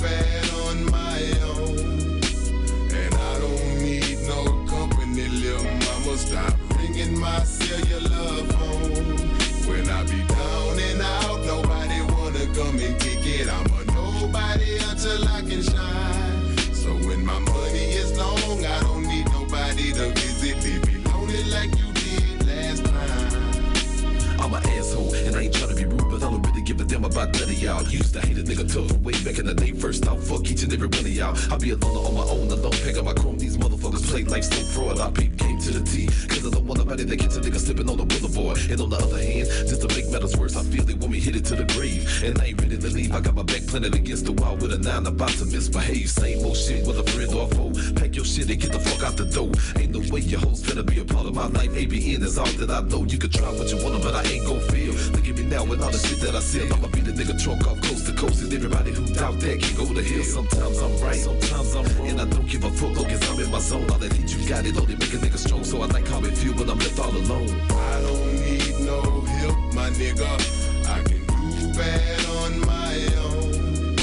Bad on my own. And I don't need no company, little mama. Stop ringing my cellular phone. When I be down and out, nobody wanna come and kick it. I'm a nobody until I can shine. Damn about none of y'all. Used to hate a nigga tough way back in the day. First off, fuck each and every one of y'all. I be alone on my own, alone, picking my chrome. These motherfuckers play life so fraud. I peep game to the T, cause I don't want nobody that gets a nigga slipping on the boulevard. And on the other hand, just to make matters worse, I feel they want me hit it to the grave. And I ain't ready to leave. I got my back planted against the wall with a nine about to misbehave. Same old shit with a friend or foe. Pack your shit and get the fuck out the door. Ain't no way your hoes finna be a part of my life. ABN is all that I know. You can try what you want, but I ain't gon' feel. Look at me now with all the shit that I sell. I'ma be the nigga trunk off coast to coast. And everybody who doubt that can go to hell. Sometimes I'm right, sometimes I'm wrong. And I don't give a fuck long as In my zone. All that heat you got, it only make a nigga strong. So I like how it feel when I'm left all alone. I don't need no help, my nigga. I can do bad on my own.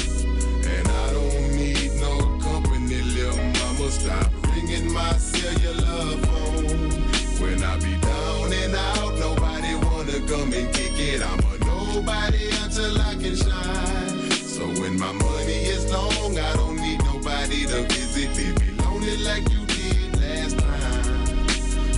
And I don't need no company, little mama. Stop ringing my cellular phone. When I be down and out, nobody wanna come and kick it. I'm a nobody until I can shine. So when my money is long, I don't need nobody to visit. Leave me lonely like you did last time.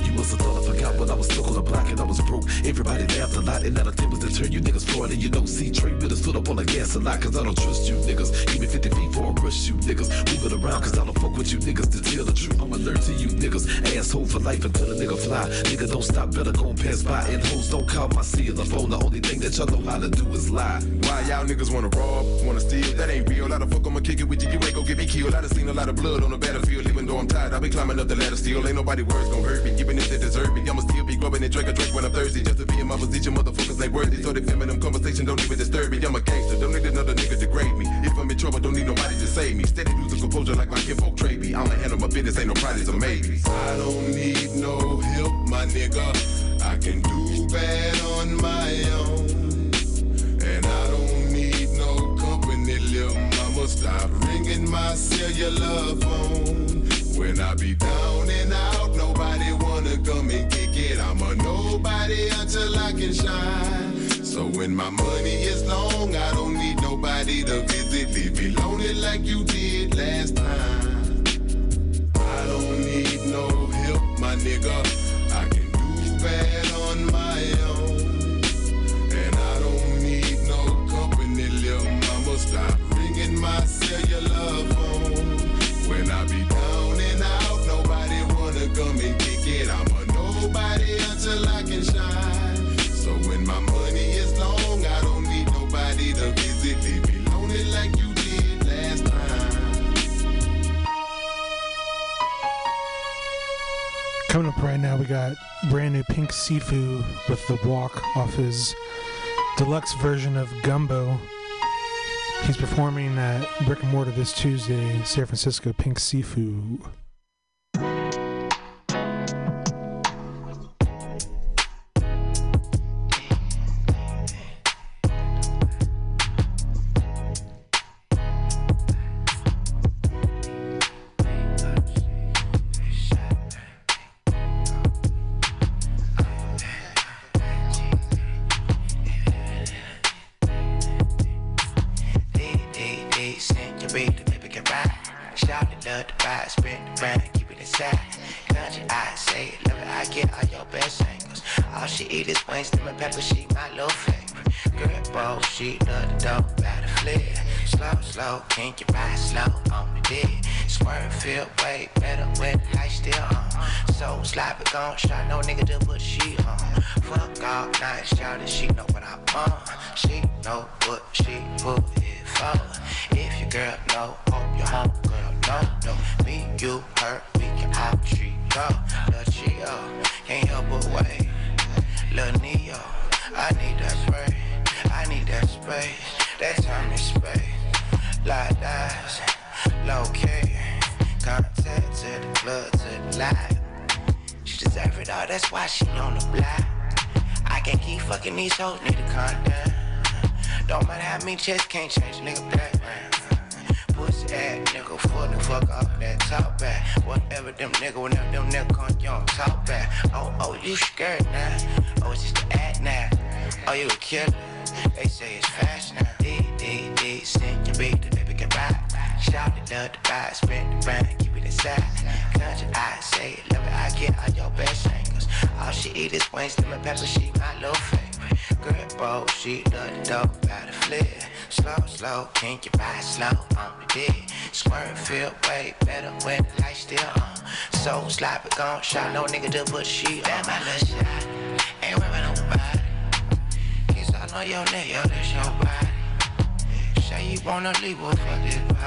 You must have thought I forgot when I was stuck on the block and I was broke. Everybody laughed a lot and that attempt was to turn you niggas fraud. And you don't see Trey us foot up on the gas a lot cause I don't trust you niggas. Give me 50 feet before I rush you niggas. Move it around cause I don't fuck with you niggas. To tell the truth, I'm alert to you niggas. Asshole for life until a nigga fly. Nigga don't stop, better go and pass by. And hoes don't call my cellular phone. The only thing that y'all know how to do is lie. Why y'all niggas wanna rob, wanna steal? That ain't real. How the fuck I'ma kick it with you? You ain't gon' get me killed. I done seen a lot of blood on the battlefield. Even though I'm tired, I be climbing up the ladder still. Ain't nobody words gon' hurt me. Giving it they deserve me. I'ma still be grubbing and drink a drink when I'm thirsty. Just to be in my position, motherfuckers ain't worthy. So they filming them conversations don't even disturb me. I'm a gangster. Don't need another nigga degrade me. If I'm in trouble, don't need nobody to save me. Steady losing composure like my kinfolk trade me. I'ma handle my business, ain't no prizes or maybes. I don't need no help, my nigga. I can do bad on my own. And I don't need no company, little mama. Stop ringing my cellular phone. When I be down and out, nobody wanna come and kick it. I'm a nobody until I can shine. So when my money is long, I don't need nobody to visit. Leave me lonely like you did last time. I don't need no help, my nigga. I can do bad on my own. And I don't need no company, little mama. Stop ringing my cellular phone. I'm a nobody until I can shine. So when my money is long, I don't need nobody to visit. Lonely like you did last time. Coming up right now, we got brand new Pink Siifu with the walk off his deluxe version of Gumbo. He's performing at Brick and Mortar this Tuesday, San Francisco Pink Siifu. don't shot no nigga to put shit on my little shot. Ain't worried nobody. Cause I know your nigga, that's your body. Say you wanna leave, well, fuck this body.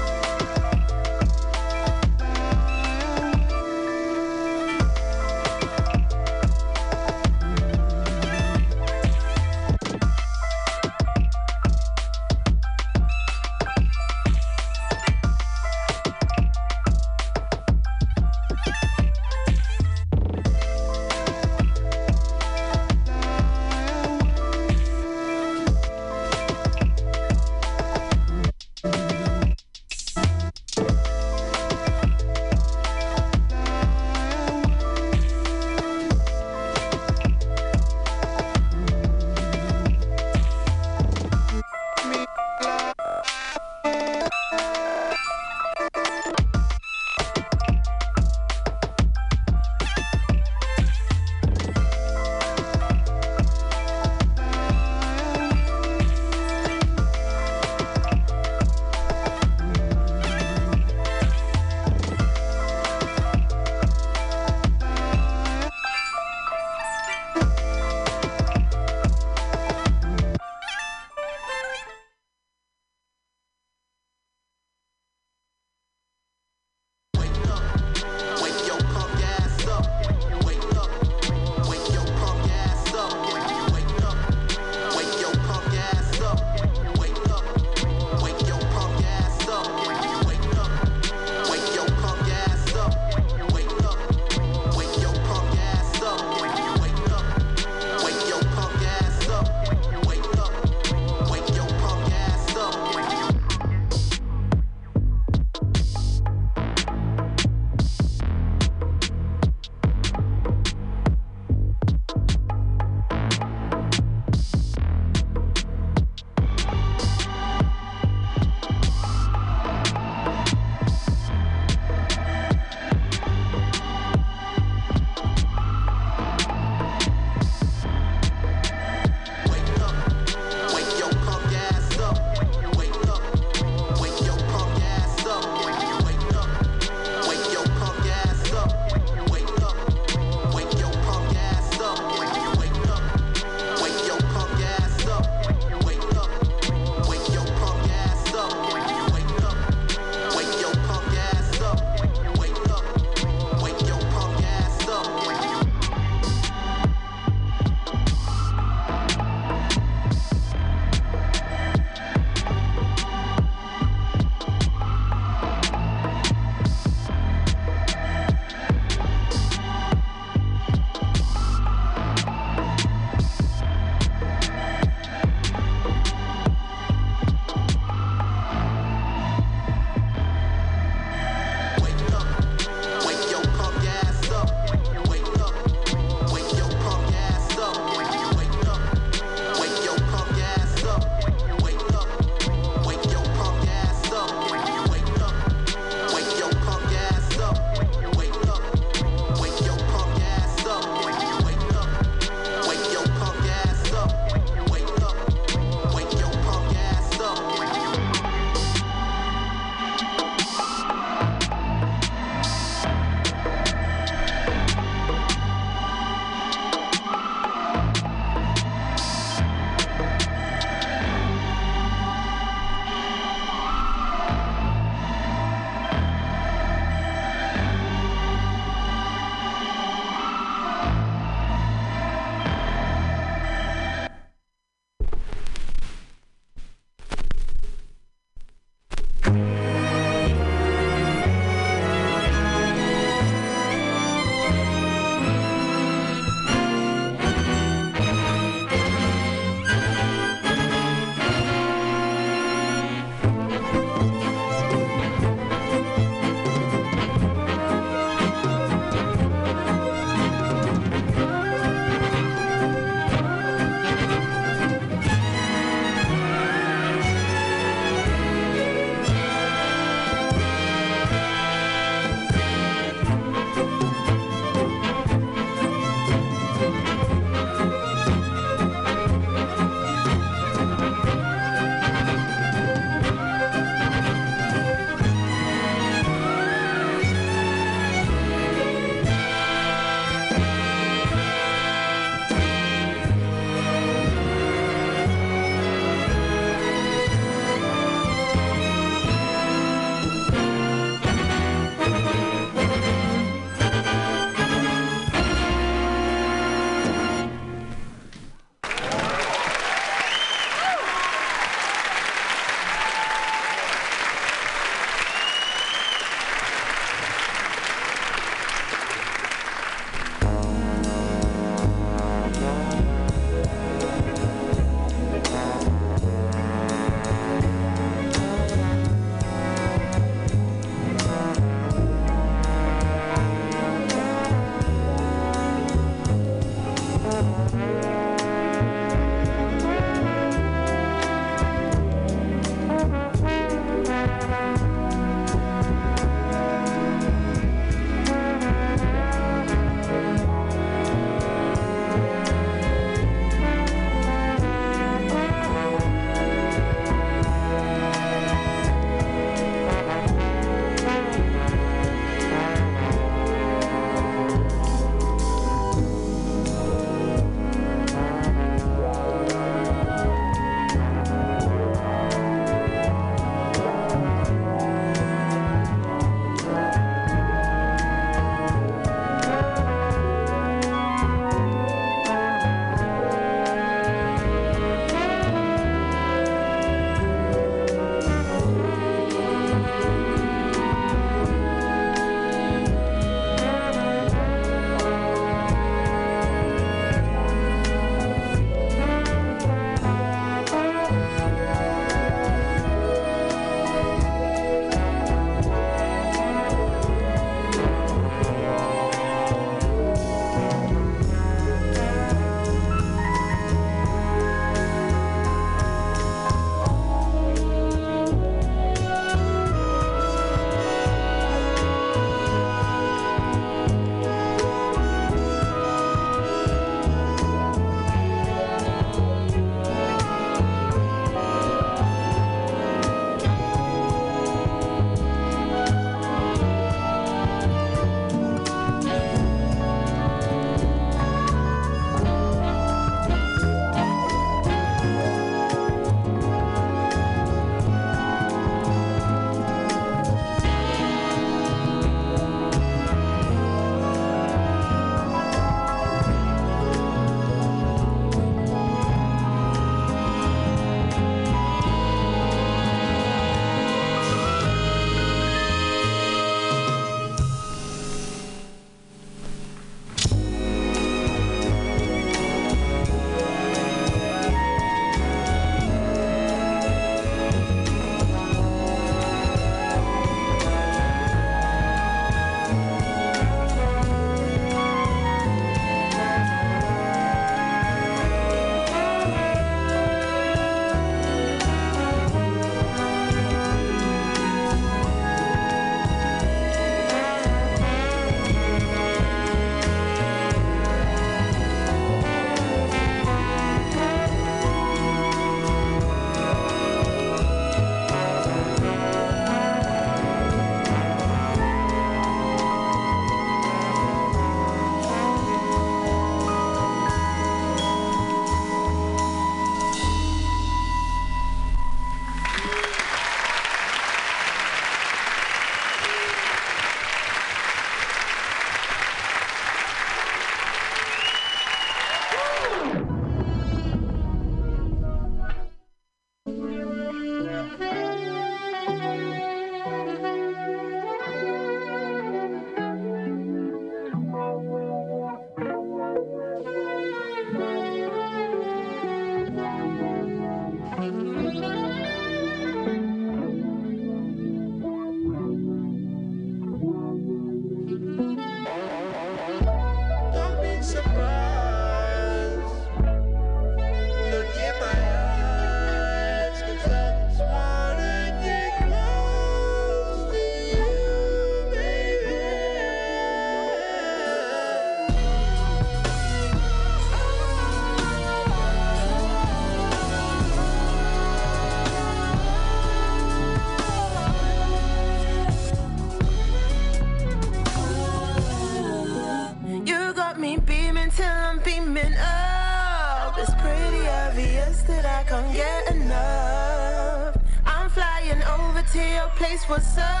What's up?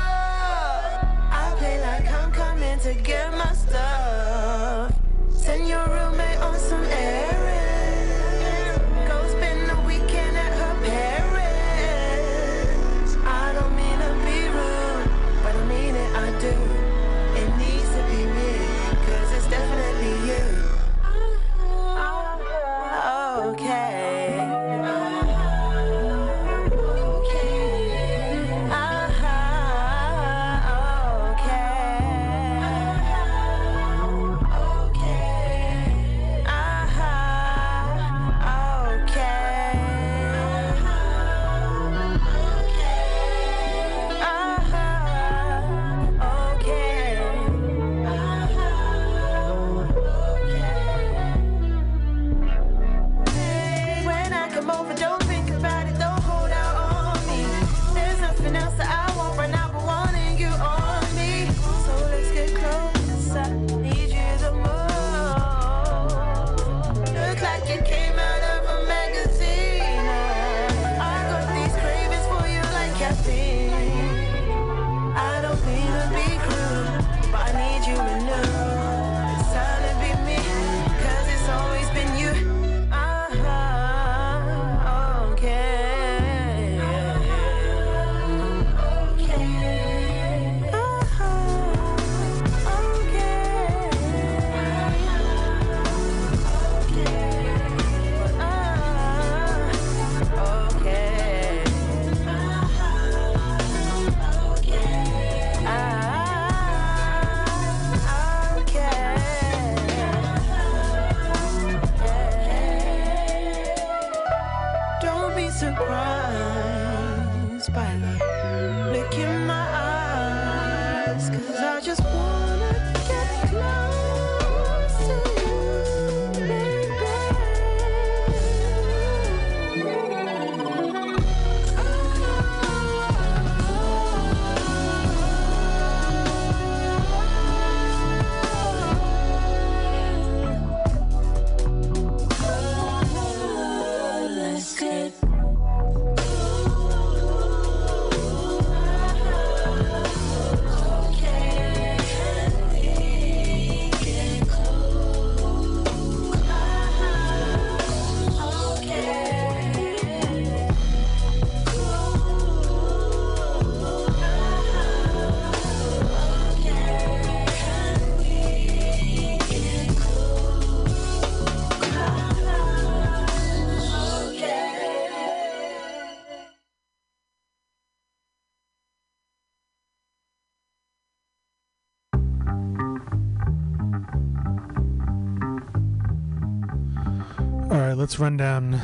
Let's run down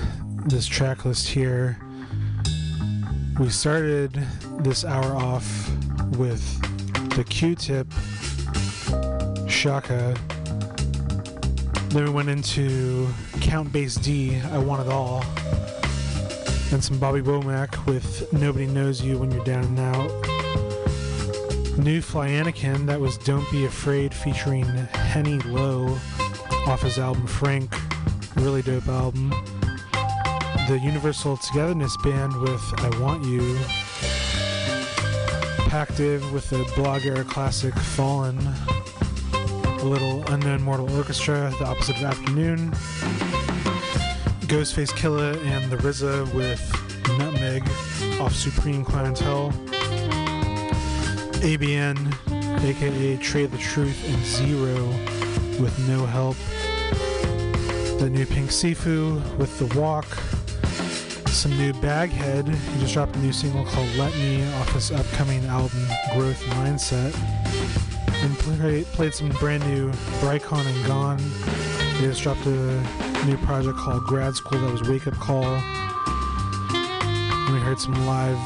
this track list here. We started this hour off with the Q-Tip, Shaka. Then we went into Count Bass D, I Want It All. Then some Bobby Womack with Nobody Knows You When You're Down and Out. New Fly Anakin, that was Don't Be Afraid featuring Henny Low off his album Frank. Really dope album. The Universal Togetherness Band with I Want You. Pactive with the blog era classic Fallen. A little Unknown Mortal Orchestra, the opposite of Afternoon. Ghostface Killah and the RZA with Nutmeg off Supreme Clientele. ABN, aka Trae tha Truth, and Z-Ro with No Help. The new Pink Siifu with The Walk. Some new Baghead. He just dropped a new single called Let Me off his upcoming album Growth Mindset. And play, played some brand new Brycon and Gone. They just dropped a new project called Grad School that was Wake Up Call. And we heard some live